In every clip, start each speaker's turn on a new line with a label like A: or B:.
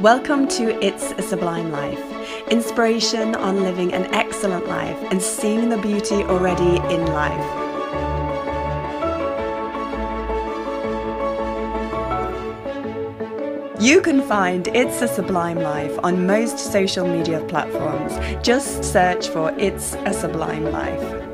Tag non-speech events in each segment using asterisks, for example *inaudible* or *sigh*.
A: Welcome to It's a Sublime Life inspiration on living an excellent life and seeing the beauty already in life. You can find It's a Sublime Life on most social media platforms. Just search for It's a Sublime Life.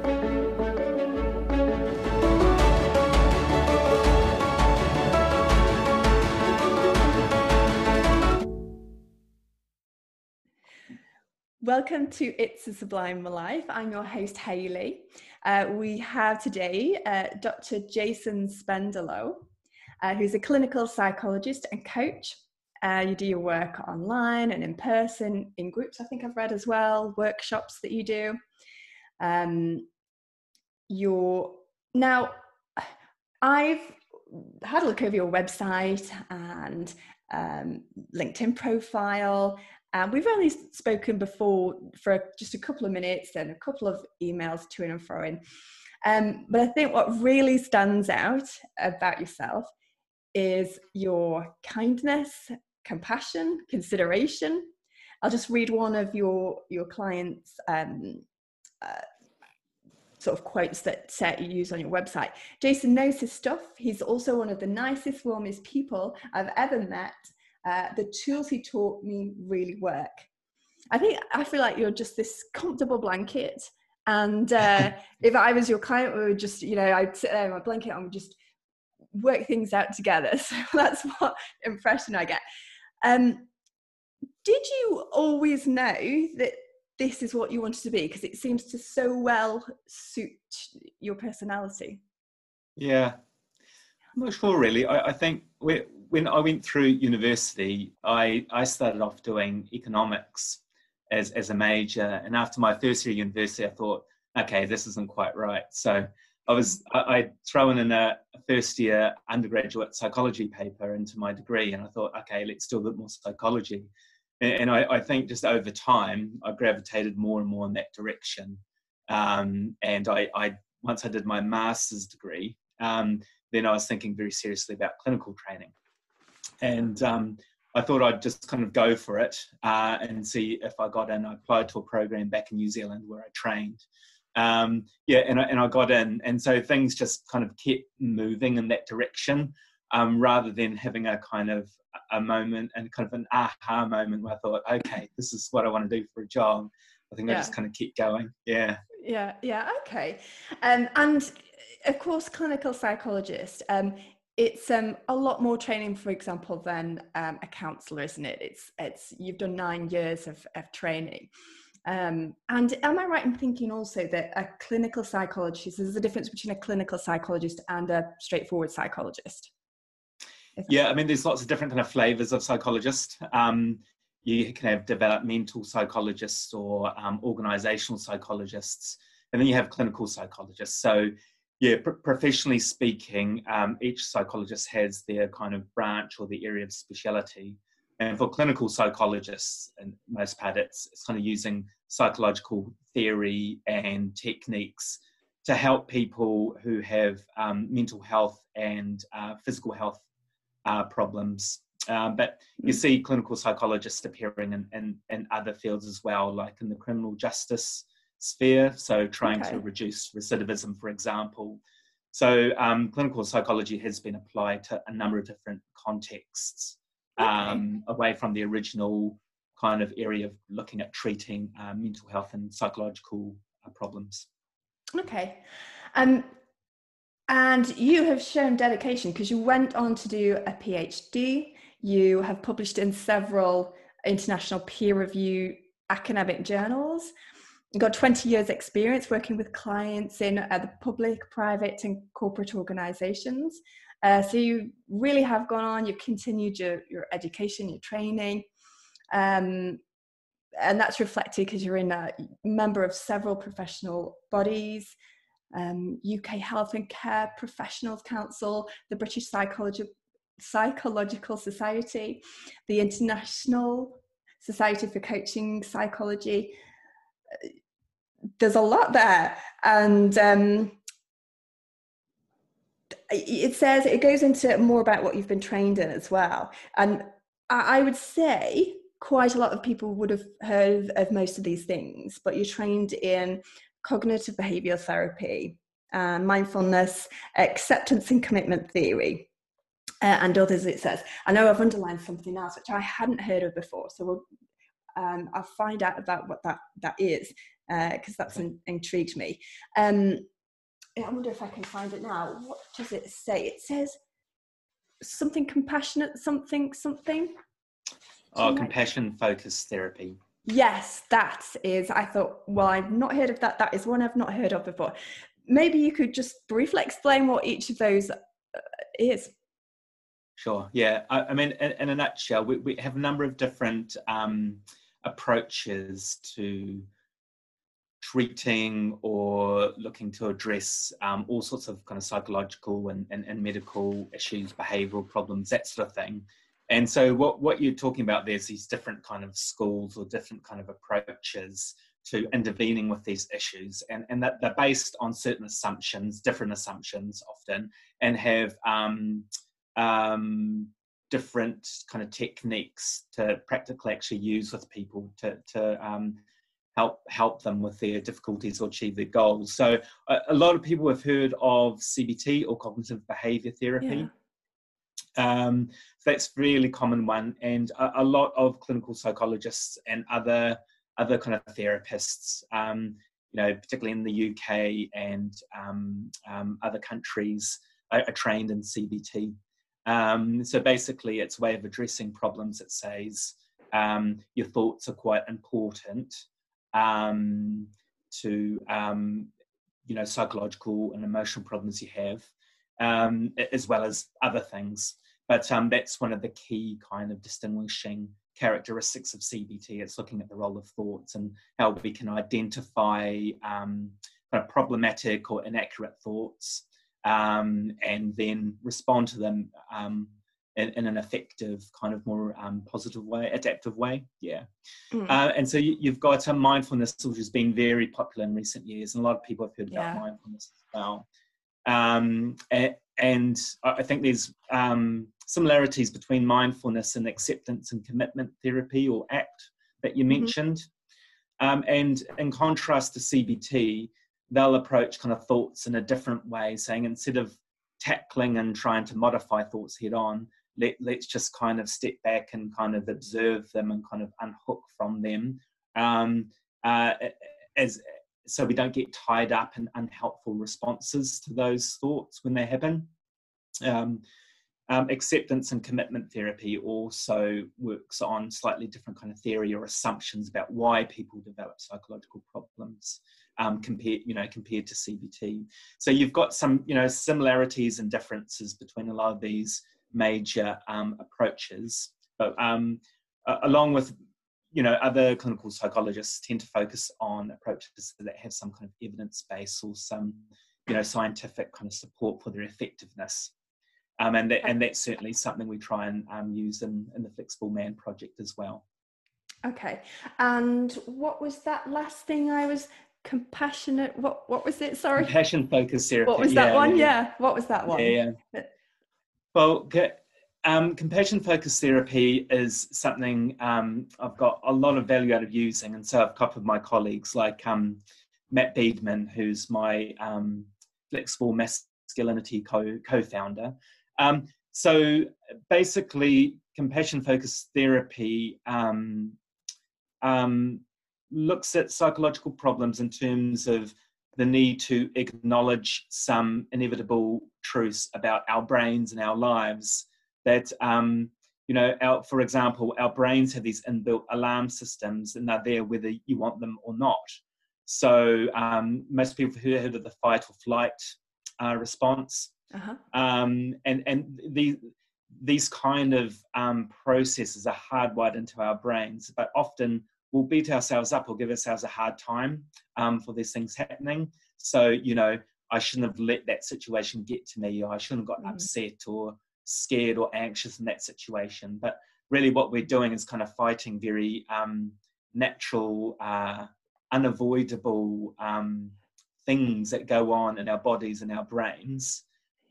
A: Welcome to It's a Sublime Life. I'm your host, Hayley. Uh, we have today uh, Dr. Jason Spendelow, uh, who's a clinical psychologist and coach. Uh, you do your work online and in person, in groups, I think I've read as well, workshops that you do. Um, now, I've had a look over your website and um, LinkedIn profile um, we've only spoken before for just a couple of minutes and a couple of emails to and fro in. Um, but I think what really stands out about yourself is your kindness, compassion, consideration. I'll just read one of your your clients' um, uh, sort of quotes that uh, you use on your website. Jason knows his stuff. He's also one of the nicest, warmest people I've ever met uh, the tools he taught me really work. I think I feel like you're just this comfortable blanket. And uh, *laughs* if I was your client, we would just, you know, I'd sit there in my blanket and we'd just work things out together. *laughs* So that's what impression I get. Um, did you always know that this is what you wanted to be? Because it seems to so well suit your personality.
B: Yeah, I'm not sure really. I, I think we when I went through university, I, I started off doing economics as, as a major. And after my first year of university, I thought, okay, this isn't quite right. So I was I, I'd thrown in a first year undergraduate psychology paper into my degree, and I thought, okay, let's do a bit more psychology. And, and I, I, think just over time, I gravitated more and more in that direction. Um, and I, I once I did my master's degree, um, then I was thinking very seriously about clinical training and um, I thought I'd just kind of go for it uh, and see if I got in. I applied to a program back in New Zealand where I trained. Um, yeah, and I, and I got in, and so things just kind of kept moving in that direction, um, rather than having a kind of a moment and kind of an aha moment where I thought, okay, this is what I want to do for a job. I think yeah. I just kind of keep going. Yeah.
A: Yeah. Yeah. Okay. Um, and of course, clinical psychologist. Um, it's um, a lot more training, for example, than um, a counsellor, isn't it? It's it's you've done nine years of, of training. Um, and am I right in thinking also that a clinical psychologist, there's a difference between a clinical psychologist and a straightforward psychologist?
B: Yeah, I mean, there's lots of different kind of flavors of psychologists. Um, you can have developmental psychologists or um, organizational psychologists, and then you have clinical psychologists. So yeah, pr- professionally speaking, um, each psychologist has their kind of branch or the area of speciality. And for clinical psychologists, and most part, it's, it's kind of using psychological theory and techniques to help people who have um, mental health and uh, physical health uh, problems. Um, but you mm. see clinical psychologists appearing in, in, in, other fields as well, like in the criminal justice sphere, so trying okay. to reduce recidivism, for example. So, um, clinical psychology has been applied to a number of different contexts okay. um, away from the original kind of area of looking at treating uh, mental health and psychological uh, problems.
A: Okay. Um, and you have shown dedication because you went on to do a PhD. You have published in several international peer review academic journals got 20 years experience working with clients in uh, the public private and corporate organizations. Uh, so you really have gone on you've continued your, your education your training um, and that's reflected because you're in a member of several professional bodies um, uk health and care professionals council the british Psychology, psychological society the international society for coaching psychology there's a lot there and um, it says it goes into more about what you've been trained in as well and I would say quite a lot of people would have heard of most of these things, but you're trained in cognitive behavioral therapy, uh, mindfulness, acceptance and commitment theory. Uh, and others, it says. I know I've underlined something else which I hadn't heard of before, so we'll, um, I'll find out about what that that is because uh, that's in, intrigued me. Um, I wonder if I can find it now. What does it say? It says something compassionate, something, something.
B: Oh, compassion focused therapy.
A: Yes, that is. I thought, well, I've not heard of that. That is one I've not heard of before. Maybe you could just briefly explain what each of those uh, is.
B: Sure. Yeah. I, I mean, in, in, a nutshell, we, we, have a number of different um, approaches to treating or looking to address um, all sorts of kind of psychological and, and, and, medical issues, behavioral problems, that sort of thing. And so what, what you're talking about, there's these different kind of schools or different kind of approaches to intervening with these issues and, and that they're based on certain assumptions, different assumptions often, and have um, um, different kind of techniques to practically actually use with people to, to um, help help them with their difficulties or achieve their goals. So a, a lot of people have heard of CBT or cognitive behavior therapy. Yeah. Um, that's really common one, and a, a, lot of clinical psychologists and other other kind of therapists, um, you know, particularly in the UK and um, um, other countries, are, are, trained in CBT. Um, so basically, it's a way of addressing problems that says um, your thoughts are quite important um, to um, you know psychological and emotional problems you have, um, as well as other things. But um, that's one of the key kind of distinguishing characteristics of CBT. It's looking at the role of thoughts and how we can identify kind of problematic or inaccurate thoughts um, and then respond to them um, in, in, an effective, kind of more um, positive way, adaptive way. Yeah. Mm. Uh, and so you, have got a mindfulness, which has been very popular in recent years, and a lot of people have heard about mindfulness as well. Um, and, and, I think there's um, similarities between mindfulness and acceptance and commitment therapy or ACT that you mm-hmm. mentioned. Um, and in contrast to CBT, they'll approach kind of thoughts in a different way, saying instead of tackling and trying to modify thoughts head on, let, let's just kind of step back and kind of observe them and kind of unhook from them um, uh, as so we don't get tied up in unhelpful responses to those thoughts when they happen. Um, um, acceptance and commitment therapy also works on slightly different kind of theory or assumptions about why people develop psychological problems um, compared, you know, compared to CBT. So you've got some, you know, similarities and differences between a lot of these major um, approaches. But um, along with you know other clinical psychologists tend to focus on approaches that have some kind of evidence base or some you know scientific kind of support for their effectiveness um, and that, and that's certainly something we try and um, use in, in the flexible man project as well
A: okay and what was that last thing i was compassionate what what was it sorry
B: compassion focused therapy
A: what was that one yeah. yeah. what was that one
B: yeah, yeah. Well, um, compassion focused therapy is something um, I've got a lot of value out of using, and so I've coupled my colleagues like um, Matt Beedman, who's my um, flexible masculinity co founder. Um, so basically, compassion focused therapy um, looks at psychological problems in terms of the need to acknowledge some inevitable truths about our brains and our lives that um, you know our, for example our brains have these inbuilt alarm systems and they're there whether you want them or not so um, most people have heard of the fight or flight uh, response uh-huh. um, and and the, these kind of um, processes are hardwired into our brains but often we'll beat ourselves up or give ourselves a hard time um, for these things happening. So, you know, I shouldn't have let that situation get to me, or I shouldn't have got mm. upset or scared or anxious in that situation. But really, what we're doing is kind of fighting very um, natural, uh, unavoidable um, things that go on in our bodies and our brains.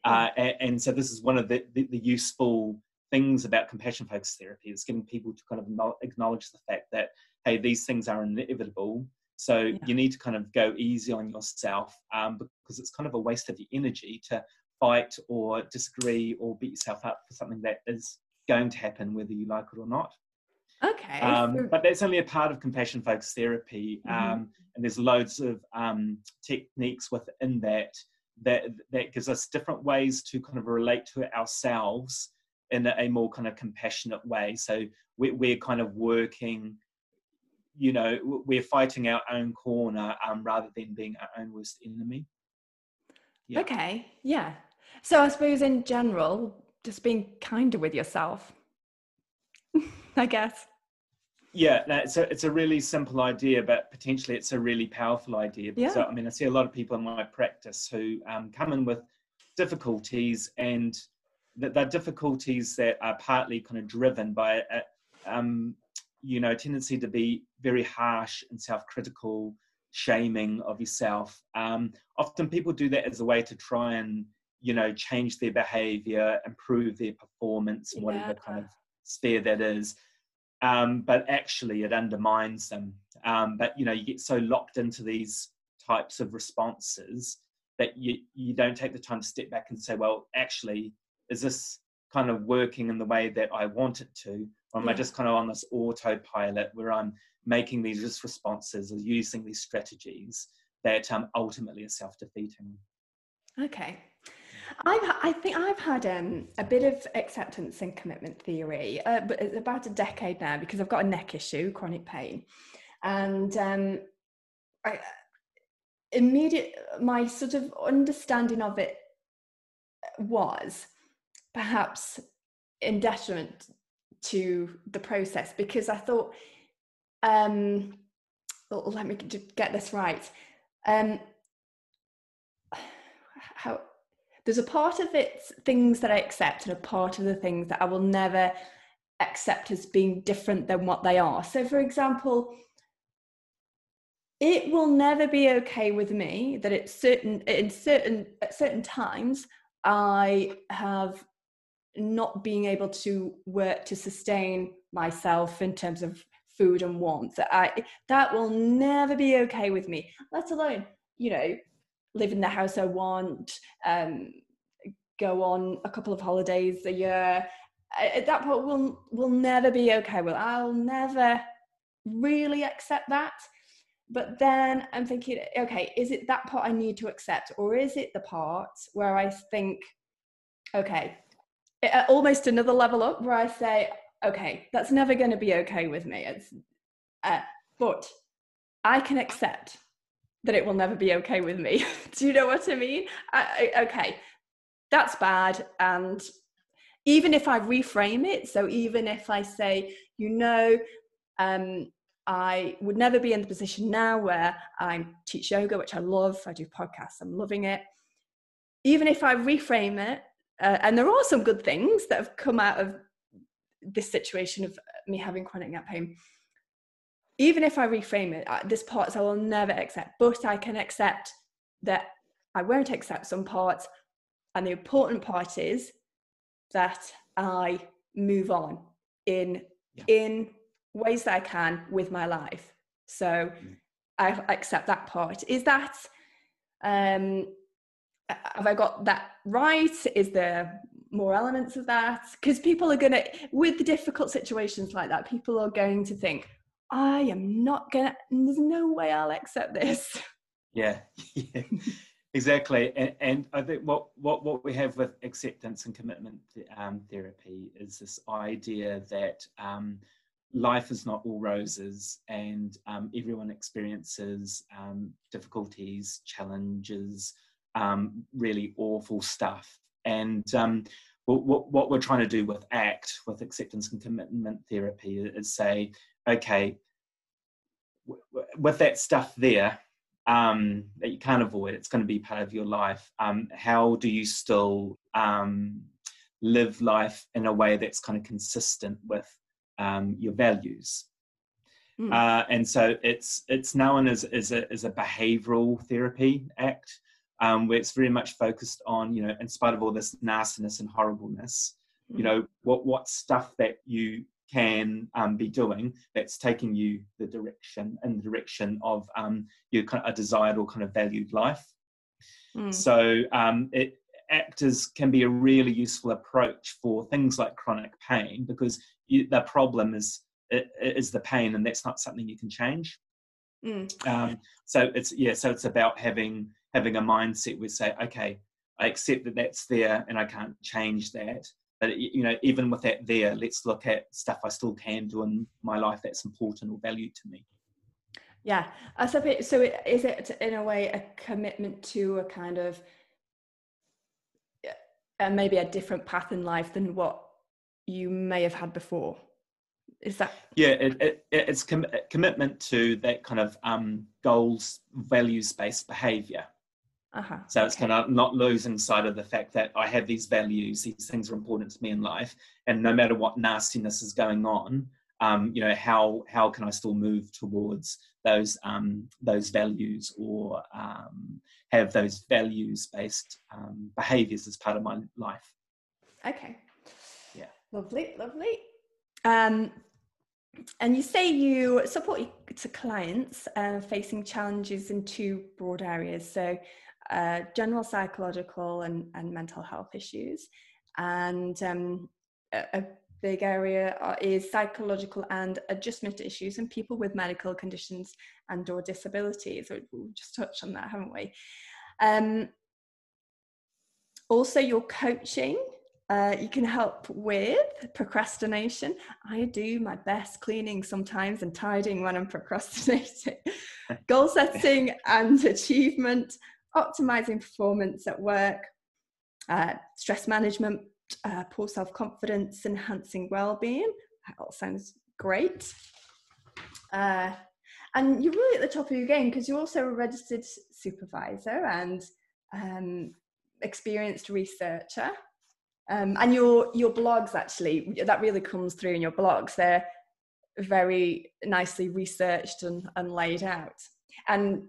B: Uh, and, and, so, this is one of the, the, the useful things about compassion focused therapy. It's getting people to kind of acknowledge the fact that, hey, these things are inevitable. So yeah. you need to kind of go easy on yourself um, because it's kind of a waste of your energy to fight or disagree or beat yourself up for something that is going to happen whether you like it or not.
A: Okay.
B: Um, but that's only a part of compassion focused therapy. Mm-hmm. Um, and there's loads of um, techniques within that that that gives us different ways to kind of relate to ourselves in a, a more kind of compassionate way. So we're, we're kind of working, you know, we're fighting our own corner um, rather than being our own worst enemy.
A: Yeah. Okay. Yeah. So I suppose in general, just being kinder with yourself. *laughs* I guess.
B: Yeah, no, it's a it's a really simple idea, but potentially it's a really powerful idea. Yeah. I mean, I see a lot of people in my practice who um, come in with difficulties, and that they're difficulties that are partly kind of driven by a, um, you know, tendency to be very harsh and self-critical, shaming of yourself. Um, often people do that as a way to try and you know change their behavior, improve their performance, and whatever kind of sphere that is um, but actually it undermines them. Um, but you know, you get so locked into these types of responses that you you don't take the time to step back and say, well, actually, is this kind of working in the way that I want it to, or am yeah. I just kind of on this autopilot where I'm making these responses or using these strategies that um, ultimately are self-defeating?
A: Okay, I've, I think I've had um, a bit of acceptance and commitment theory, uh, but it's about a decade now because I've got a neck issue, chronic pain, and um, I, immediate my sort of understanding of it was perhaps in detriment to the process because I thought, um, well, let me get this right. Um, how there's a part of it things that I accept and a part of the things that I will never accept as being different than what they are. So, for example, it will never be okay with me that it's certain in certain at certain times I have not being able to work to sustain myself in terms of food and warmth. I that will never be okay with me. Let alone, you know, live in the house I want, um, go on a couple of holidays a year. At that point, we'll will never be okay. Well, I'll never really accept that. But then I'm thinking, okay, is it that part I need to accept, or is it the part where I think, okay, almost another level up, where I say, okay, that's never going to be okay with me. It's, uh, but I can accept that it will never be okay with me. *laughs* Do you know what I mean? I, I, okay, that's bad. And even if I reframe it, so even if I say, you know, um, I would never be in the position now where I teach yoga, which I love. I do podcasts, I'm loving it. Even if I reframe it, uh, and there are some good things that have come out of this situation of me having chronic neck pain even if I reframe it, this parts I will never accept, but I can accept that I won't accept some parts. And the important part is that I move on in yeah. in ways that I can with my life. So mm. I accept that part. Is that um have I got that right? Is there more elements of that? Because people are gonna with the difficult situations like that, people are going to think, I am not gonna. There's no way I'll accept this.
B: Yeah, *laughs* yeah exactly. And, and, I think what, what what we have with acceptance and commitment um, therapy is this idea that um, life is not all roses, and um, everyone experiences um, difficulties, challenges, um, really awful stuff, and um, what, what, we're trying to do with ACT, with acceptance and commitment therapy, is say, okay, w- with that stuff there um, that you can't avoid, it's going to be part of your life. Um, how do you still um, live life in a way that's kind of consistent with um, your values? Mm. Uh, and so it's it's known as, as, a, as a behavioral therapy act, um, where it's very much focused on, you know, in spite of all this nastiness and horribleness, you mm. know what what stuff that you can um, be doing that's taking you the direction in the direction of um, your kind of a desired or kind of valued life. Mm. So um, it, actors can be a really useful approach for things like chronic pain because you, the problem is is the pain and that's not something you can change. Mm. Um, so it's yeah, so it's about having having a mindset where say, okay, I accept that that's there and I can't change that. But you know even with that there let's look at stuff i still can do in my life that's important or valued to me.
A: Yeah. I suppose, so is it in a way a commitment to a kind of uh, maybe a different path in life than what you may have had before? Is that
B: yeah it, it, it's com- commitment to that kind of um, goals values based behavior uh-huh. So it's okay. kind of not losing sight of the fact that I have these values, these things are important to me in life, and no matter what nastiness is going on, um, you know, how how can I still move towards those um, those values or um, have those values based um, behaviors as part of my life?
A: Okay.
B: Yeah.
A: Lovely, lovely. Um, and you say you support to clients uh, facing challenges in two broad areas. So uh, general psychological and, and mental health issues. And um, a, a, big area is psychological and adjustment issues in people with medical conditions and or disabilities. We've just touched on that, haven't we? Um, also, your coaching. Uh, you can help with procrastination. I do my best cleaning sometimes and tidying when I'm *laughs* procrastinating. *laughs* Goal setting and achievement, optimizing performance at work, uh, stress management, uh, poor self confidence, enhancing well being. That all sounds great. Uh, and you're really at the top of your game because you're also a registered supervisor and um, experienced researcher. Um, and your your blogs actually that really comes through in your blogs. They're very nicely researched and, and laid out. And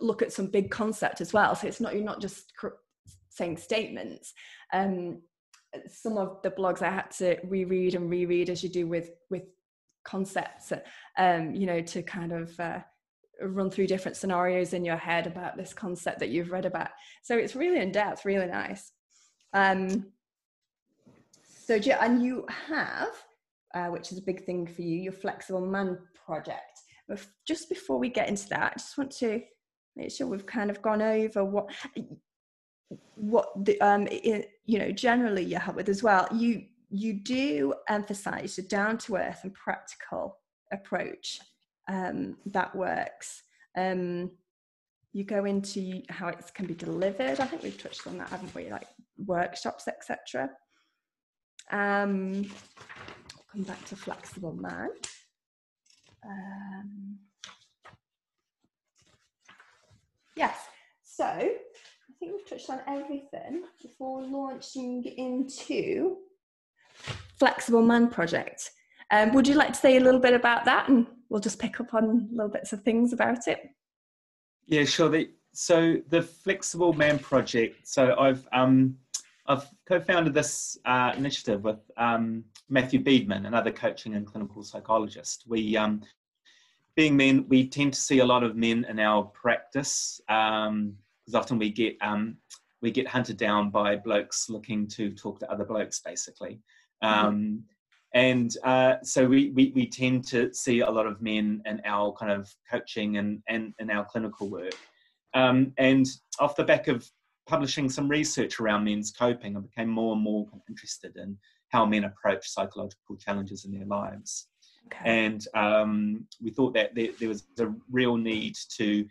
A: look at some big concept as well. So it's not you're not just saying statements. Um, some of the blogs I had to reread and reread as you do with with concepts, um, you know, to kind of uh, run through different scenarios in your head about this concept that you've read about. So it's really in depth, really nice. Um, so and you have, uh, which is a big thing for you, your flexible man project. Just before we get into that, I just want to sure we've kind of gone over what what the um it, you know generally you have with as well. You you do emphasize a down to earth and practical approach um, that works. Um, you go into how it can be delivered. I think we've touched on that haven't we? Like workshops etc um, come back to flexible man. Um, Yes. So I think we've touched on everything before launching into Flexible Man Project. Um, would you like to say a little bit about that, and we'll just pick up on little bits of things about it?
B: Yeah, sure. The, so the Flexible Man Project. So I've um, I've co-founded this uh, initiative with um, Matthew Beedman, another coaching and clinical psychologist. We um, being men, we tend to see a lot of men in our practice because um, often we get um, we get hunted down by blokes looking to talk to other blokes, basically. Mm-hmm. Um, and uh, so we, we, we tend to see a lot of men in our kind of coaching and, and in our clinical work. Um, and off the back of publishing some research around men's coping, I became more and more interested in how men approach psychological challenges in their lives. Okay. And um, we thought that there, there, was a real need to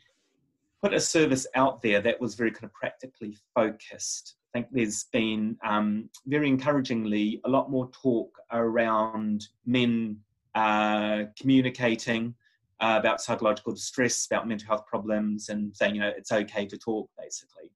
B: put a service out there that was very kind of practically focused. I think there's been um, very encouragingly a lot more talk around men uh, communicating uh, about psychological distress, about mental health problems, and saying you know it's okay to talk, basically.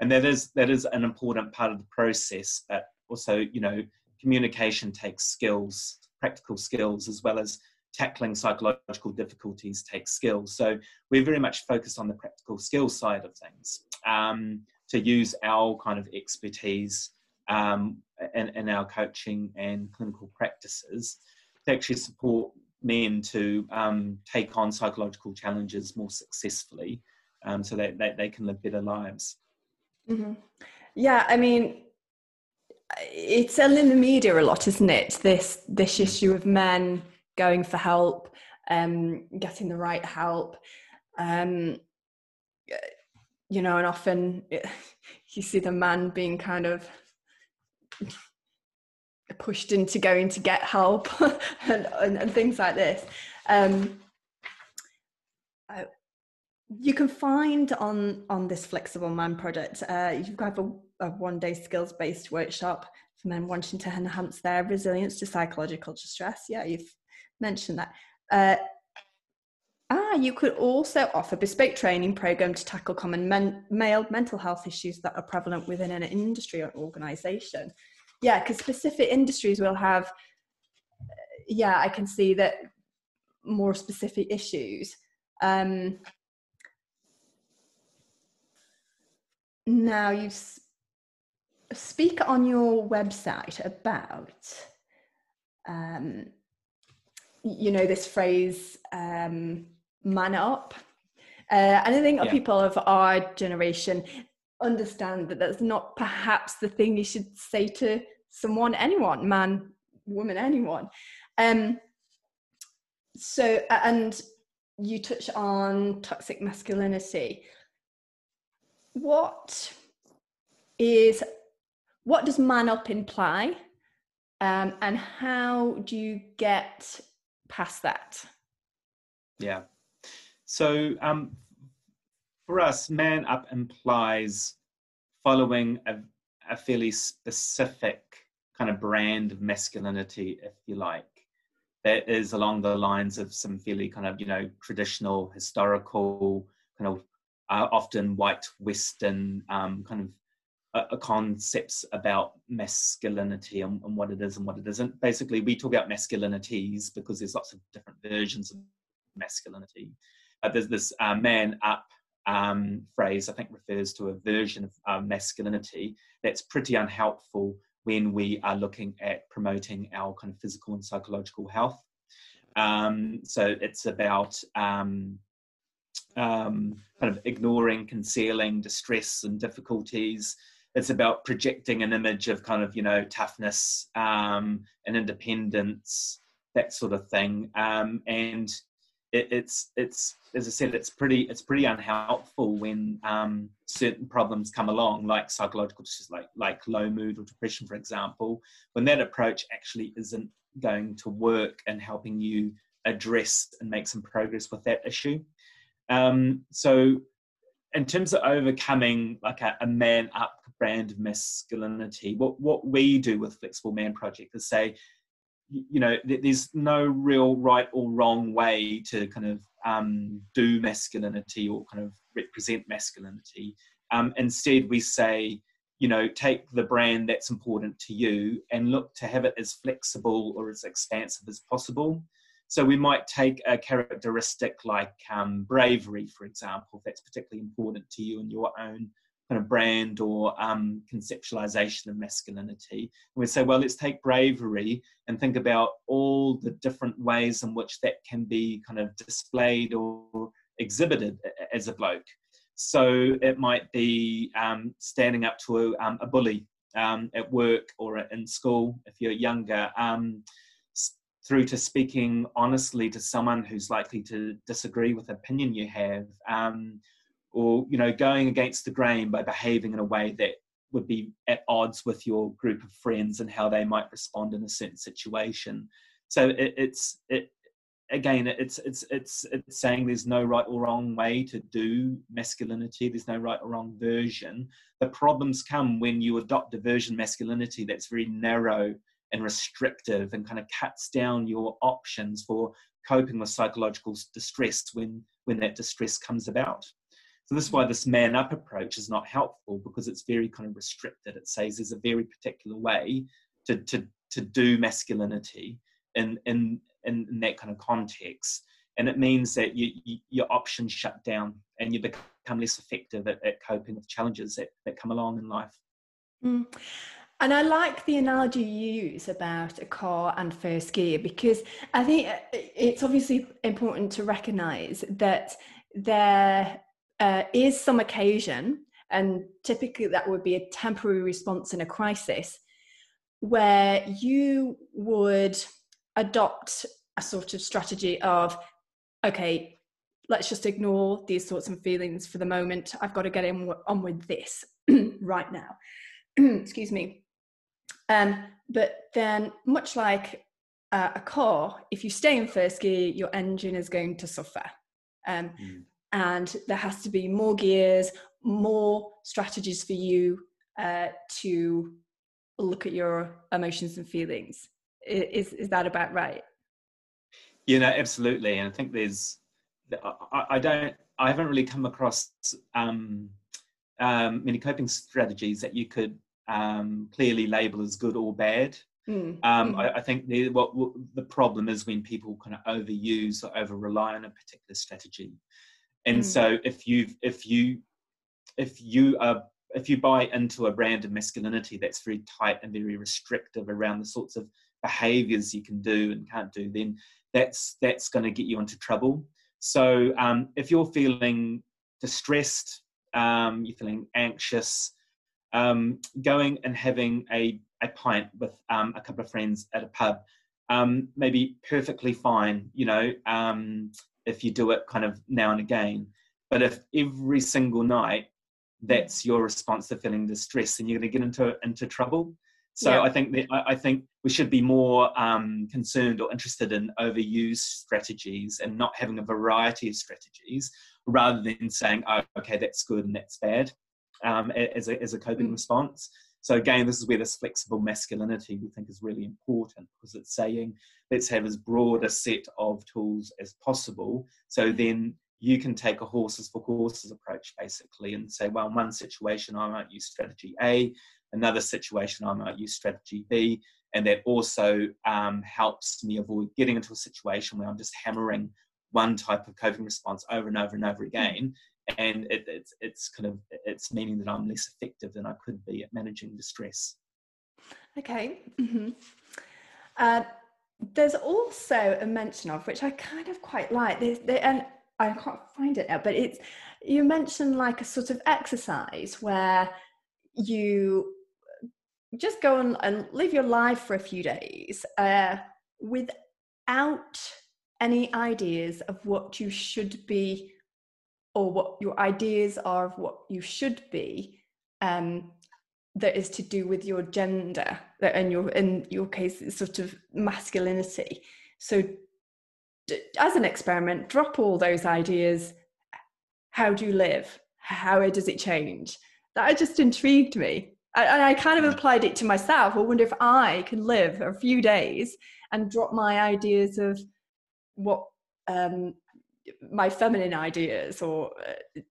B: And that is that is an important part of the process, but also you know communication takes skills practical skills as well as tackling psychological difficulties takes skills. So we're very much focused on the practical skills side of things um, to use our kind of expertise um, in, in our coaching and clinical practices to actually support men to um, take on psychological challenges more successfully um, so that, that they can live better lives.
A: Mm-hmm. Yeah, I mean, it's in the media a lot, isn't it? This this issue of men going for help, um, getting the right help, um, you know, and often *laughs* you see the man being kind of pushed into going to get help *laughs* and, and, and, things like this. Um, I, you can find on on this flexible man project uh, you've got a, a one day skills based workshop for men wanting to enhance their resilience to psychological distress. Yeah you've mentioned that. Uh, ah you could also offer bespoke training program to tackle common men, male mental health issues that are prevalent within an industry or organization. Yeah because specific industries will have yeah i can see that more specific issues. Um now you speak on your website about um you know this phrase um man up uh, and i think yeah. people of our generation understand that that's not perhaps the thing you should say to someone, anyone, man, woman, anyone. Um, so, and you touch on toxic masculinity. What is, what does man up imply? Um, and how do you get past that?
B: Yeah. So, um, for us, man up implies following a, a fairly specific kind of brand of masculinity, if you like, that is along the lines of some fairly kind of, you know, traditional, historical, kind of uh, often white Western um, kind of uh, concepts about masculinity and, and, what it is and what it isn't. Basically, we talk about masculinities because there's lots of different versions of masculinity. Uh, there's this uh, man up um, phrase, I think, refers to a version of uh, masculinity that's pretty unhelpful when we are looking at promoting our kind of physical and psychological health. Um, so it's about um, um, kind of ignoring, concealing distress and difficulties. It's about projecting an image of kind of, you know, toughness um, and independence, that sort of thing. Um, and it, it's it's as I said, it's pretty it's pretty unhelpful when um, certain problems come along, like psychological issues, like like low mood or depression, for example. When that approach actually isn't going to work in helping you address and make some progress with that issue. Um, so, in terms of overcoming like a, a man up brand of masculinity, what what we do with Flexible Man Project is say you know there's no real right or wrong way to kind of um, do masculinity or kind of represent masculinity. Um, instead we say you know take the brand that's important to you and look to have it as flexible or as expansive as possible. So we might take a characteristic like um, bravery for example if that's particularly important to you and your own kind of brand or um, conceptualization of masculinity. And we say, well, let's take bravery and think about all the different ways in which that can be kind of displayed or exhibited as a bloke. So it might be um, standing up to a, um, a bully um, at work or in school if you're younger, um, through to speaking honestly to someone who's likely to disagree with opinion you have um, or you know going against the grain by behaving in a way that would be at odds with your group of friends and how they might respond in a certain situation. So it, it's it again it's it's it's it's saying there's no right or wrong way to do masculinity. There's no right or wrong version. The problems come when you adopt a version masculinity that's very narrow and restrictive and kind of cuts down your options for coping with psychological distress when when that distress comes about so this is why this man up approach is not helpful because it's very kind of restricted. It says there's a very particular way to, to, to do masculinity in, in, in, that kind of context. And it means that you, you, your options shut down and you become less effective at, at coping with challenges that, that come along in life.
A: Mm. And I like the analogy you use about a car and first gear because I think uh, it's obviously important to recognize that there uh, is some occasion, and typically that would be a temporary response in a crisis, where you would adopt a sort of strategy of, okay, let's just ignore these thoughts and feelings for the moment. I've got to get in, on with this *clears throat* right now. *clears throat* Excuse me. Um, but then, much like uh, a car, if you stay in first gear, your engine is going to suffer. Um, mm. And there has to be more gears, more strategies for you uh, to look at your emotions and feelings. Is, is that about right?
B: You know, absolutely. And I think there's, I, I don't, I haven't really come across um, um, many coping strategies that you could um, clearly label as good or bad. Mm. Um, mm. I, I, think the, what, what, the problem is when people kind of overuse or over rely on a particular strategy. And mm. so if you if you if you are if you buy into a brand of masculinity that's very tight and very restrictive around the sorts of behaviors you can do and can't do, then that's that's going to get you into trouble. So um, if you're feeling distressed, um, you're feeling anxious, um, going and having a, a pint with um, a couple of friends at a pub um, maybe perfectly fine, you know, um, if you do it kind of now and again. But if every single night that's your response to feeling distress, then you're going to get into into trouble. So yeah. I think that I, think we should be more um, concerned or interested in overused strategies and not having a variety of strategies, rather than saying, "Oh, okay, that's good and that's bad." um, as, a, as a coping mm. response. So again, this is where this flexible masculinity we think is really important because it's saying let's have as broad a set of tools as possible. So then you can take a horses for courses approach basically and say, well, in one situation I might use strategy A, another situation I might use strategy B, and that also um, helps me avoid getting into a situation where I'm just hammering one type of coping response over and over and over again and it, it's it's kind of it's meaning that I'm less effective than I could be at managing distress.
A: Okay. Mm-hmm. Uh, there's also a mention of which I kind of quite like. There's, there, and I can't find it now, but it's you mentioned like a sort of exercise where you just go and, and live your life for a few days uh, without any ideas of what you should be or what your ideas are of what you should be um, that is to do with your gender that in your in your case is sort of masculinity. So as an experiment drop all those ideas. How do you live? How does it change? That just intrigued me. And I kind of applied it to myself. I wonder if I can live a few days and drop my ideas of what um, my feminine ideas or uh,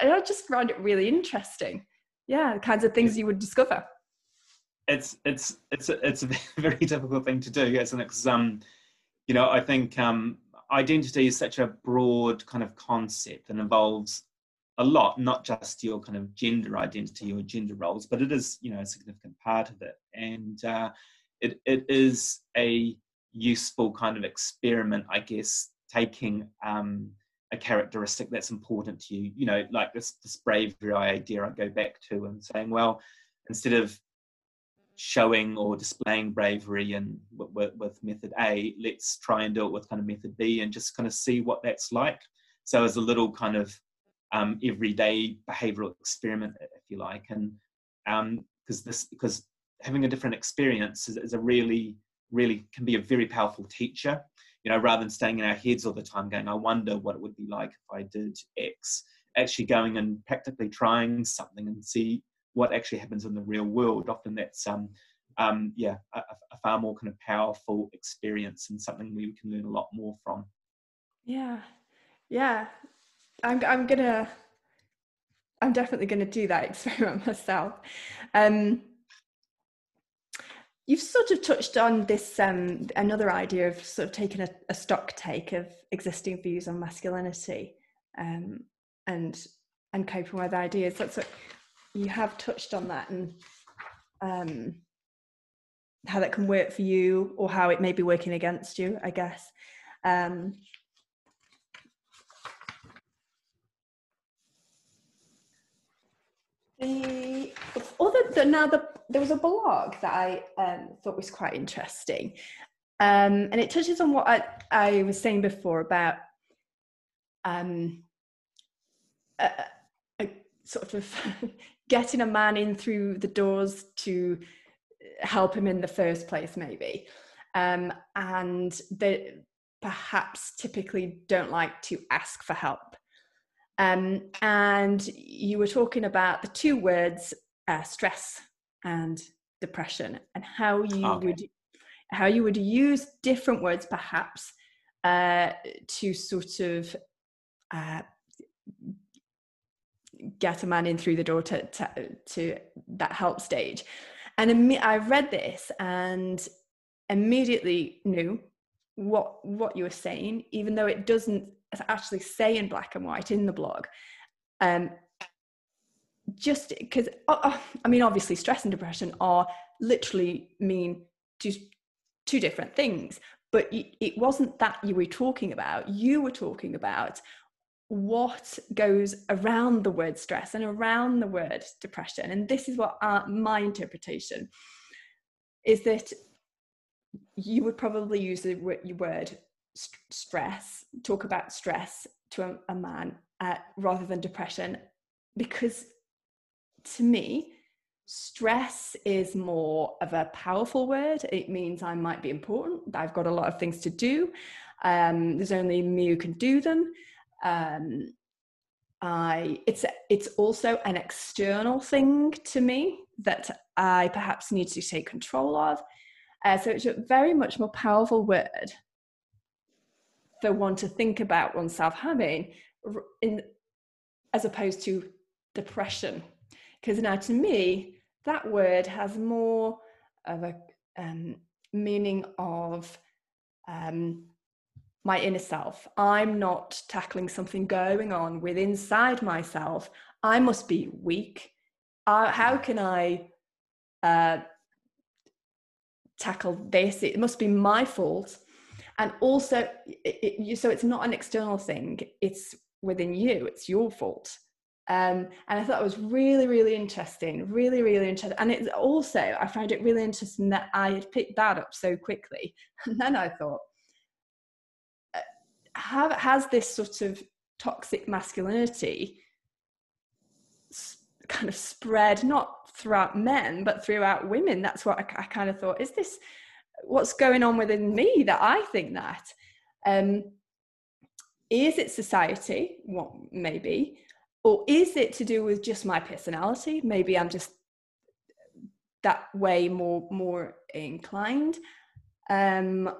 A: i just found it really interesting. Yeah the kinds of things you would discover.
B: It's it's it's a, it's a *laughs* very difficult thing to do isn't it? Because um you know i think um identity is such a broad kind of concept and involves a lot not just your kind of gender identity or gender roles but it is you know a significant part of it. And uh, it, it is a useful kind of experiment i guess taking um, a characteristic that's important to you. You know, like this this bravery idea I go back to and saying, well, instead of showing or displaying bravery and with, with method A, let's try and do it with kind of method B and just kind of see what that's like. So as a little kind of um, everyday behavioral experiment, if you like, and because um, this because having a different experience is, is a really really can be a very powerful teacher you know, rather than staying in our heads all the time going, I wonder what it would be like if I did X, actually going and practically trying something and see what actually happens in the real world. Often that's, um, um, yeah, a, a far more kind of powerful experience and something we can learn a lot more from.
A: Yeah, yeah. I'm, I'm gonna, I'm definitely gonna do that *laughs* experiment myself. Um, You've sort of touched on this um, another idea of sort of taking a, a, stock take of existing views on masculinity um, and and coping with ideas. That's what you have touched on that, and um, how that can work for you or how it may be working against you i guess um, the other the, now the there was a blog that i um, thought was quite interesting um, and it touches on what I, I was saying before about um, a, a sort of *laughs* getting a man in through the doors to help him in the first place, maybe. Um, and they perhaps typically don't like to ask for help. Um, and you were talking about the two words uh, stress and depression and how you okay. would how you would use different words perhaps uh, to sort of uh, get a man in through the door to, to, to that help stage. And I read this and immediately knew what what you were saying, even though it doesn't actually say in black and white in the blog. Um, just because, uh, uh, I mean, obviously, stress and depression are literally mean just two different things but it wasn't that you were talking about. You were talking about what goes around the word stress and around the word depression and this is what our, my interpretation is that you would probably use the word stress talk about stress to a, a man uh, rather than depression because to me Stress is more of a powerful word. It means I might be important. I've got a lot of things to do. Um, there's only me who can do them. Um, I it's it's also an external thing to me that I perhaps need to take control of. Uh, so it's a very much more powerful word for one to think about oneself having in as opposed to depression because now to me that word has more of a um, meaning of um, my inner self. I'm not tackling something going on with inside myself. I must be weak. Uh, how can I uh, tackle this? It must be my fault. And also, it, it, so it's not an external thing, it's within you, it's your fault. Um, and I thought it was really, really interesting, really, really interesting. And it's also, I found it really interesting that I had picked that up so quickly. *laughs* And then I thought, uh, have, has this sort of toxic masculinity kind of spread not throughout men, but throughout women? That's what I, I kind of thought, is this what's going on within me that I think that? Um, is it society? What well, maybe or is it to do with just my personality? Maybe i'm just that way more more inclined. Um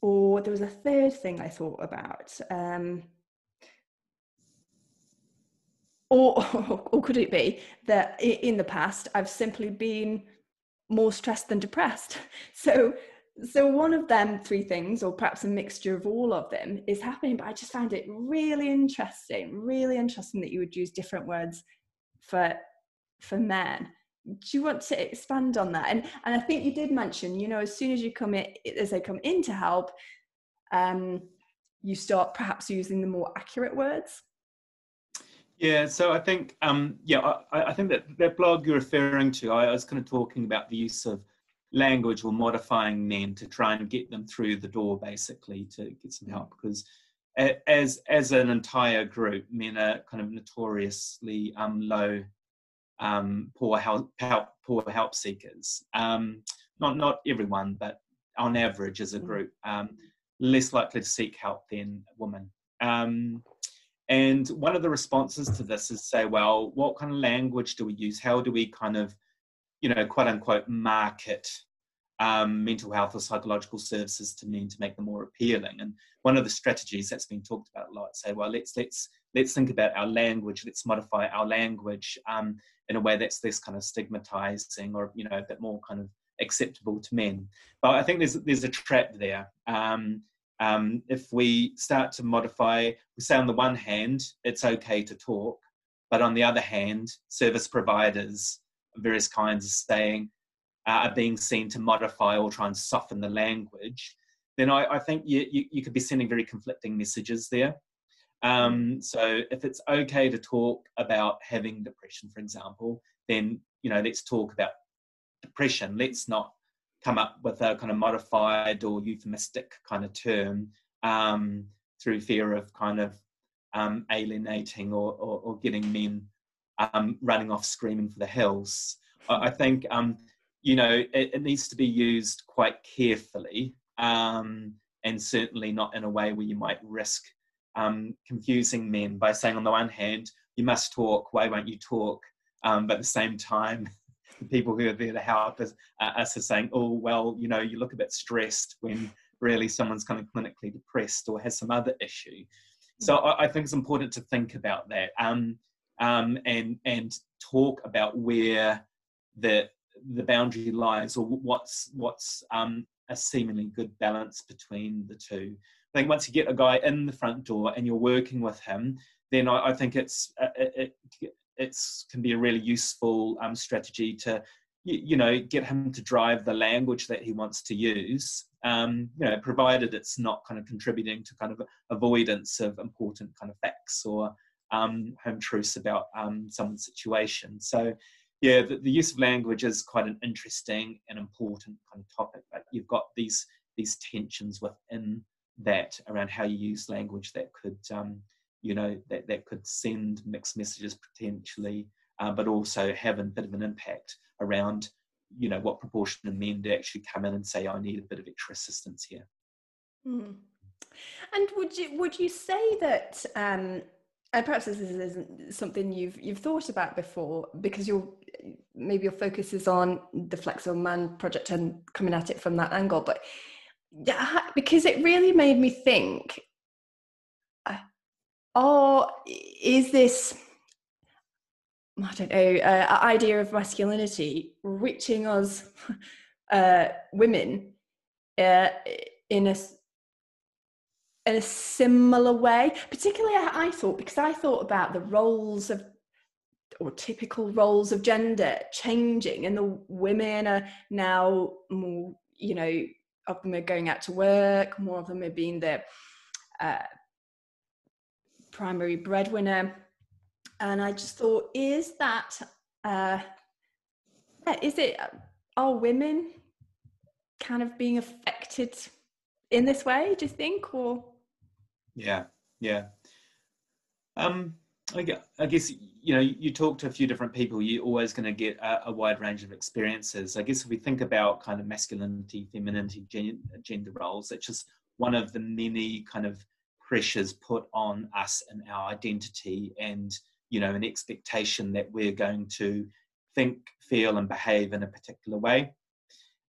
A: or there was a third thing i thought about um or, *laughs* or could it be that in the past i've simply been more stressed than depressed? *laughs* So so one of them three things or perhaps a mixture of all of them is happening but i just found it really interesting really interesting that you would use different words for for men. Do you want to expand on that? And and i think you did mention you know as soon as you come in as they come in to help um you start perhaps using the more accurate words.
B: Yeah, so I think, um, yeah, I, I think that that blog you're referring to, I was kind of talking about the use of language or modifying men to try and get them through the door basically to get some help. Because as as an entire group men are kind of notoriously um, low um, poor help, help poor help seekers. Um, not not everyone but on average as a mm. group um, less likely to seek help than women um, and one of the responses to this is say well what kind of language do we use? How do we kind of you know, quote unquote, market um, mental health or psychological services to men to make them more appealing. And one of the strategies that's been talked about a lot, say, well, let's let's let's think about our language, let's modify our language um, in a way that's less kind of stigmatizing or you know a bit more kind of acceptable to men. But I think there's there's a trap there. Um, um, if we start to modify, we say on the one hand it's okay to talk, but on the other hand, service providers of various kinds of saying uh, are being seen to modify or try and soften the language, then I, I think you, you, you, could be sending very conflicting messages there. Um, so if it's okay to talk about having depression, for example, then you know let's talk about depression. Let's not come up with a kind of modified or euphemistic kind of term um, through fear of kind of um, alienating or, or, or, getting men um, running off screaming for the hills. I, I think um, you know it, it, needs to be used quite carefully um, and certainly not in a way where you might risk um, confusing men by saying, on the one hand, you must talk, why won't you talk? Um, but at the same time, *laughs* the people who are there to help us, uh, us are saying, oh, well, you know, you look a bit stressed when really someone's kind of clinically depressed or has some other issue. So mm. I, I think it's important to think about that um, um, and and talk about where the the boundary lies or what's what's um, a seemingly good balance between the two. I think once you get a guy in the front door and you're working with him, then I, I think it's uh, it, it it's can be a really useful um, strategy to you, know get him to drive the language that he wants to use. Um, you know, provided it's not kind of contributing to kind of avoidance of important kind of facts or um, home truths about um, someone's situation. So yeah, the, the, use of language is quite an interesting and important kind of topic. But you've got these these tensions within that around how you use language that could um, you know that, that could send mixed messages potentially uh, but also have a bit of an impact around you know what proportion of men do actually come in and say i need a bit of extra assistance here
A: mm. and would you would you say that um and perhaps this isn't something you've you've thought about before because your maybe your focus is on the flexible man project and coming at it from that angle but yeah, because it really made me think uh, oh is this i don't know uh, idea of masculinity reaching us *laughs* uh, women uh, in a in a similar way? Particularly I, I thought because i thought about the roles of or typical roles of gender changing and the women are now more you know of them are going out to work, more of them are being the uh, primary breadwinner. And I just thought, is that, uh, is it, are women kind of being affected in this way, do you think? Or?
B: Yeah, yeah. Um, I guess you know you talk to a few different people. You're always going to get a, a, wide range of experiences. I guess if we think about kind of masculinity, femininity, gender roles, it's just one of the many kind of pressures put on us and our identity, and you know an expectation that we're going to think, feel, and behave in a particular way.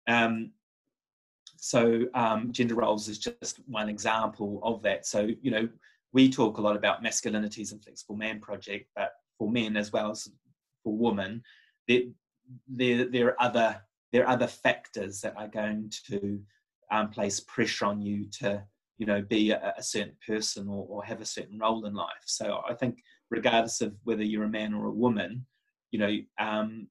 B: Um, so um, gender roles is just one example of that. So you know we talk a lot about masculinities and flexible man project, but for men as well as for women, there, there, there are other there are other factors that are going to um, place pressure on you to you know be a, a certain person or, or, have a certain role in life. So I think regardless of whether you're a man or a woman, you know, um,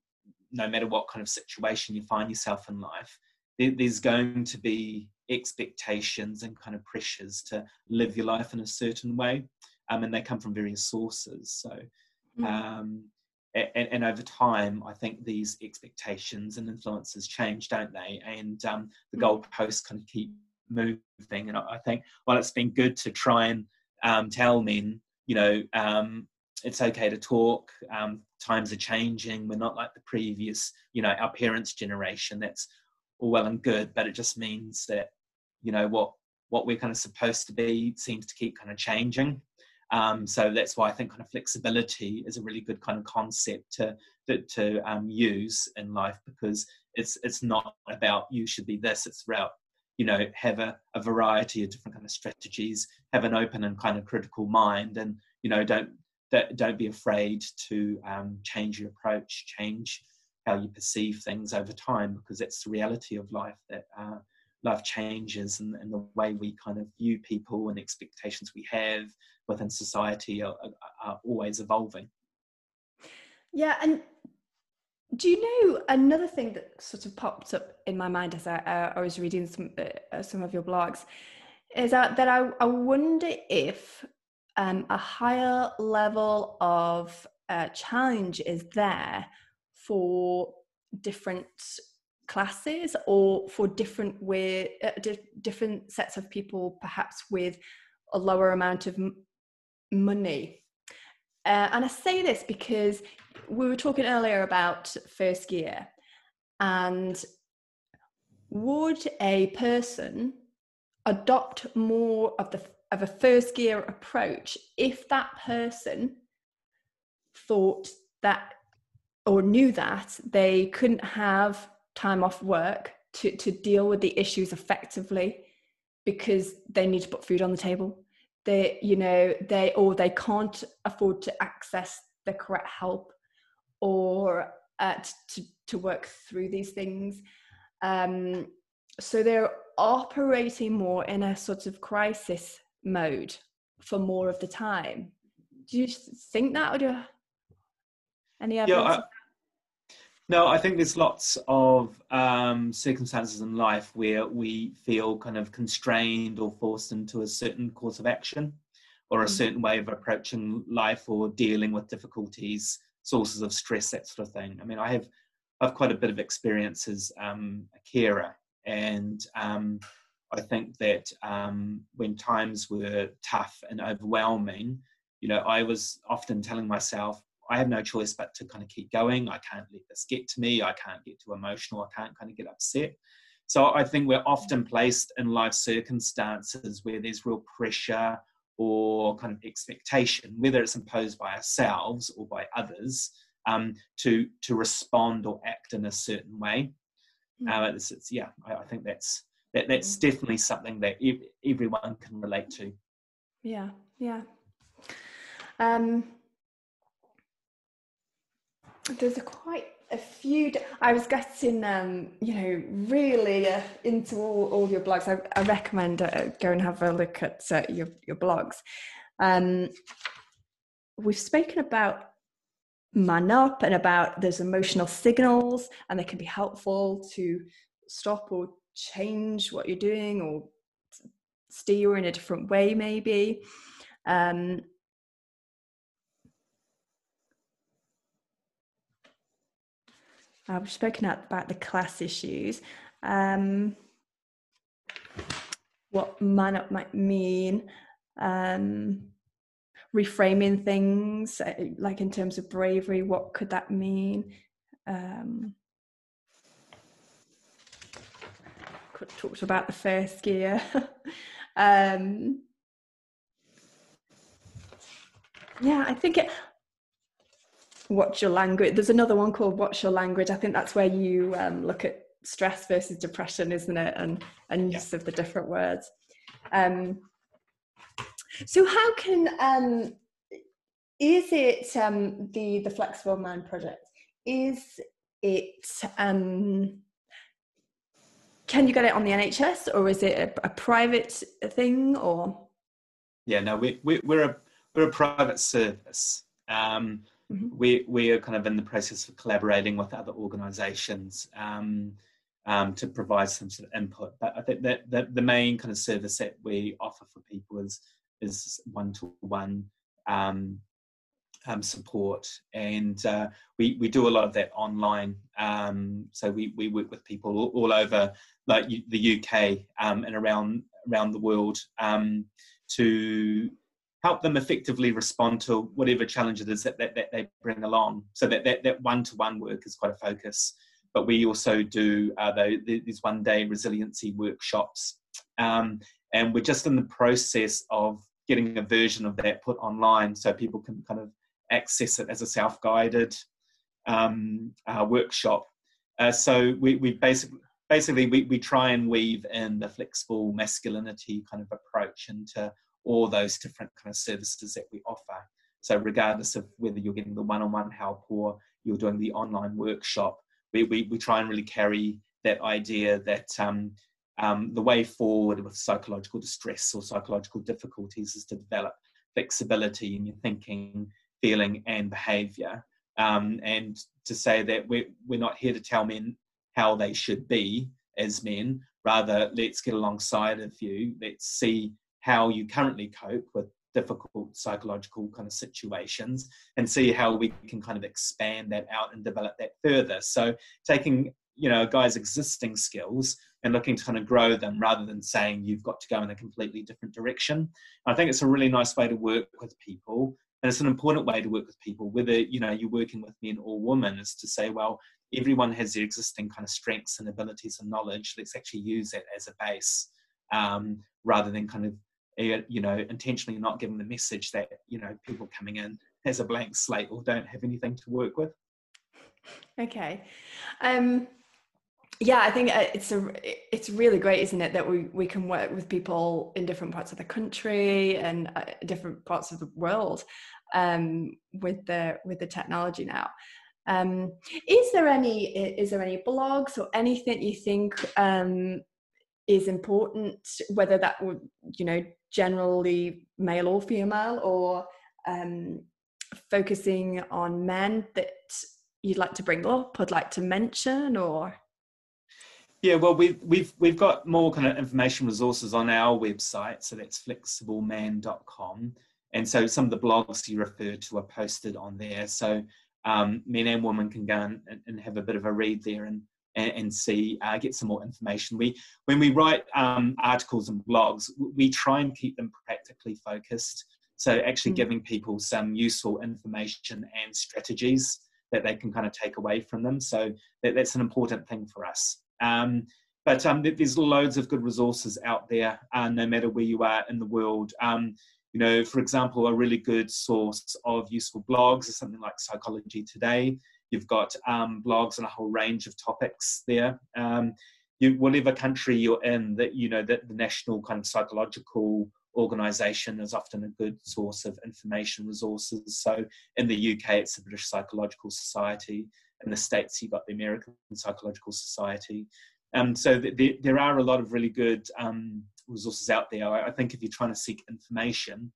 B: no matter what kind of situation you find yourself in life, there, there's going to be expectations and kind of pressures to live your life in a certain way. Um, and they come from various sources. So, mm. um, and, and, over time, I think these expectations and influences change, don't they? And um, the mm. goalposts kind of keep moving. And I think while it's been good to try and um, tell men, you know, um, it's okay to talk. Um, times are changing. We're not like the previous, you know, our parents' generation. That's all well and good, but it just means that you know what what we're kind of supposed to be seems to keep kind of changing. Um, so that's why I think kind of flexibility is a really good kind of concept to to, to um, use in life because it's it's not about you should be this. It's about you know have a, a variety of different kind of strategies, have an open and kind of critical mind, and you know don't don't be afraid to um, change your approach, change how you perceive things over time because that's the reality of life that uh, life changes and, and, the way we kind of view people and expectations we have within society are, are, are always evolving.
A: Yeah and do you know another thing that sort of popped up in my mind as I, uh, I was reading some uh, some of your blogs is that, that I, I wonder if um, a higher level of uh, challenge is there for different classes or for different way uh, di- different sets of people perhaps with a lower amount of m- money. Uh, and i say this because we were talking earlier about first gear and would a person adopt more of the of a first gear approach if that person thought that or knew that they couldn't have time off work to, to deal with the issues effectively because they need to put food on the table. They you know they or they can't afford to access the correct help or uh, to, to work through these things. Um, so they're operating more in a sort of crisis mode for more of the time. Do you think that or do you, any evidence
B: yeah, no, I think there's lots of um, circumstances in life where we feel kind of constrained or forced into a certain course of action or a mm. certain way of approaching life or dealing with difficulties, sources of stress, that sort of thing. I mean, I have I've quite a bit of experience as um, a carer, and um, I think that um, when times were tough and overwhelming, you know, I was often telling myself, I have no choice but to kind of keep going. I can't let this get to me. I can't get too emotional. I can't kind of get upset. So I think we're often placed in life circumstances where there's real pressure or kind of expectation, whether it's imposed by ourselves or by others, um, to to respond or act in a certain way. Mm. Uh, it's, it's, yeah, I, I, think that's that, that's mm. definitely something that ev- everyone can relate to.
A: Yeah, yeah. Um, there's a quite a few i was getting um you know really uh, into all, all your blogs. I, I recommend uh, go and have a look at uh, your, your blogs. Um we've spoken about man up and about those emotional signals and they can be helpful to stop or change what you're doing or steer in a different way maybe. Um Uh, we've spoken about the class issues. Um, what man up might mean, um, reframing things, uh, like in terms of bravery, what could that mean? Um, talked about the first gear. *laughs* um, yeah, I think it, watch your language. There's another one called watch your language. I think that's where you um, look at stress versus depression isn't it? And and use yeah. of the different words. Um, so how can um, is it um, the the flexible mind project is it um, can you get it on the nhs or is it a, a private thing or?
B: Yeah no we, we, we're a we're a private service. Um, mm-hmm. we we are kind of in the process of collaborating with other organisations um, um, to provide some sort of input. But I think that, that the main kind of service that we offer for people is is one to one support, and uh, we we do a lot of that online. Um, so we we work with people all, all over like the UK um, and around around the world um, to help them effectively respond to whatever challenge it is that, that, that they bring along. So that, that, that one-to-one work is quite a focus. But we also do uh, these one-day resiliency workshops. Um, and we're just in the process of getting a version of that put online so people can kind of access it as a self-guided um, uh, workshop. Uh, so we, we basically basically we, we try and weave in the flexible masculinity kind of approach into all those different kind of services that we offer. So regardless of whether you're getting the one-on-one help or you're doing the online workshop, we, we, we try and really carry that idea that um, um, the way forward with psychological distress or psychological difficulties is to develop flexibility in your thinking, feeling, and behavior. Um, and to say that we're, we're not here to tell men how they should be as men. Rather, let's get alongside of you. Let's see how you currently cope with difficult psychological kind of situations and see how we can kind of expand that out and develop that further. So taking you know a guy's existing skills and looking to kind of grow them rather than saying you've got to go in a completely different direction. I think it's a really nice way to work with people and it's an important way to work with people whether you know you're working with men or women is to say well everyone has their existing kind of strengths and abilities and knowledge let's actually use that as a base um, rather than kind of you know intentionally not giving the message that you know people coming in as a blank slate or don't have anything to work with.
A: Okay. Um yeah i think uh, it's a it's really great isn't it that we we can work with people in different parts of the country and uh, different parts of the world um, with the with the technology now. Um, is there any is there any blogs or anything you think um, is important whether that would you know generally male or female or um, focusing on men that you'd like to bring up i'd like to mention or
B: yeah, well, we've we've we've got more kind of information resources on our website, so that's flexibleman.com, and so some of the blogs you referred to are posted on there. So um, men and women can go and, and, have a bit of a read there and and, and see uh, get some more information. We when we write um, articles and blogs, we try and keep them practically focused. So actually mm. giving people some useful information and strategies that they can kind of take away from them. So that, that's an important thing for us. Um, but um, there's loads of good resources out there, uh, no matter where you are in the world. Um, you know, for example, a really good source of useful blogs is something like Psychology Today. You've got um, blogs on a whole range of topics there. Um, you, whatever country you're in, that you know that the national kind of psychological organization is often a good source of information resources. So in the UK, it's the British Psychological Society in the States, you've got the American Psychological Society. Um, so th- there are a lot of really good um, resources out there. I, I, think if you're trying to seek information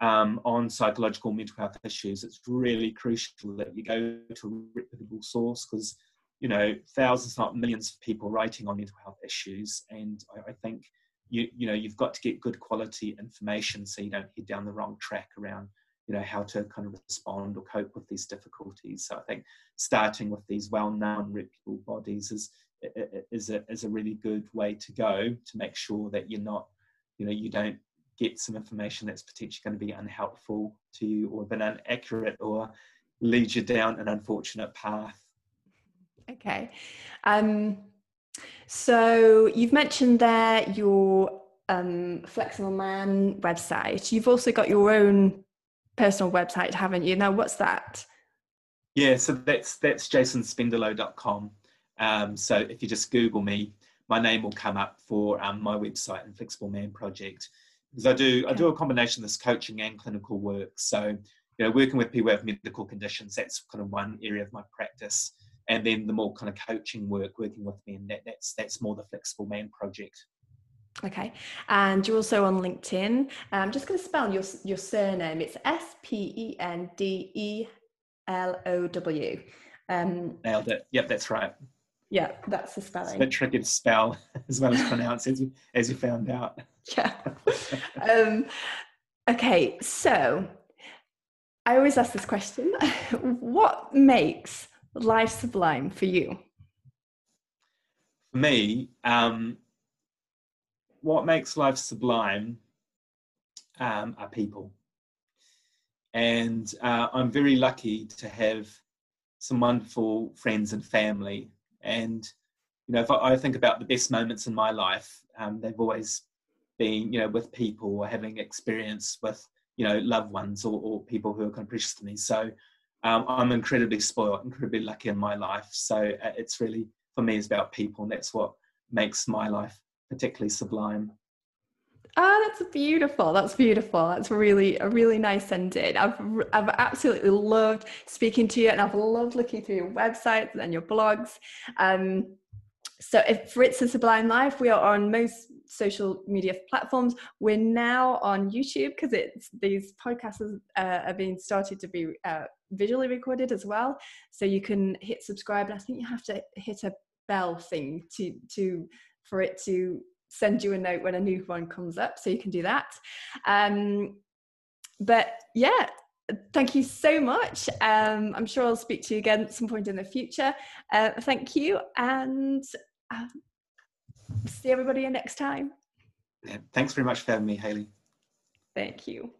B: um, on psychological mental health issues, it's really crucial that you go to a reputable source because you know thousands, not millions, of people writing on mental health issues, and I, I think you you know you've got to get good quality information so you don't head down the wrong track around you know how to kind of respond or cope with these difficulties. So i think starting with these well-known reputable bodies is is a, is a really good way to go to make sure that you're not you know you don't get some information that's potentially going to be unhelpful to you or been inaccurate or lead you down an unfortunate path
A: okay um so you've mentioned there your um, flexible man website you've also got your own personal website, haven't you? Now, what's that?
B: Yeah, so that's that's jasonspendelow.com. Um, so if you just Google me, my name will come up for um, my website and Flexible Man Project because I do. I do a combination of this coaching and clinical work. So you know, working with people with medical conditions, that's kind of one area of my practice. And then the more kind of coaching work, working with men, that, that's that's more the Flexible Man Project.
A: Okay, and you're also on LinkedIn. I'm just going to spell your your surname. It's S P E N D E L O W.
B: Um, Nailed it. Yep, that's right.
A: Yeah, that's the spelling. It's a
B: bit tricky to spell *laughs* as well as pronounce, as, as you found out. *laughs*
A: Yeah. um, okay, so I always ask this question: *laughs* What makes life sublime for you?
B: For me, um, what makes life sublime um, are people. And uh, I'm very lucky to have some wonderful friends and family. And, you know, if I, I think about the best moments in my life, um, they've always been, you know, with people or having experience with, you know, loved ones or, or people who are kind of precious to me. So um, I'm incredibly spoiled, incredibly lucky in my life. So uh, it's really, for me, it's about people. And that's what makes my life particularly sublime.
A: Ah, that's beautiful. That's beautiful. That's really a really nice ending. I've I've absolutely loved speaking to you, and I've loved looking through your websites and your blogs. Um, so if for it's a sublime life, we are on most social media platforms. We're now on YouTube because it's these podcasts uh, are being started to be uh, visually recorded as well. So you can hit subscribe, and I think you have to hit a bell thing to to for it to send you a note when a new one comes up. So you can do that. Um, but yeah, thank you so much. Um, I'm sure I'll speak to you again at some point in the future. Uh, thank you, and uh, see everybody next time.
B: Yeah, thanks very much for having me, Haley.
A: Thank you.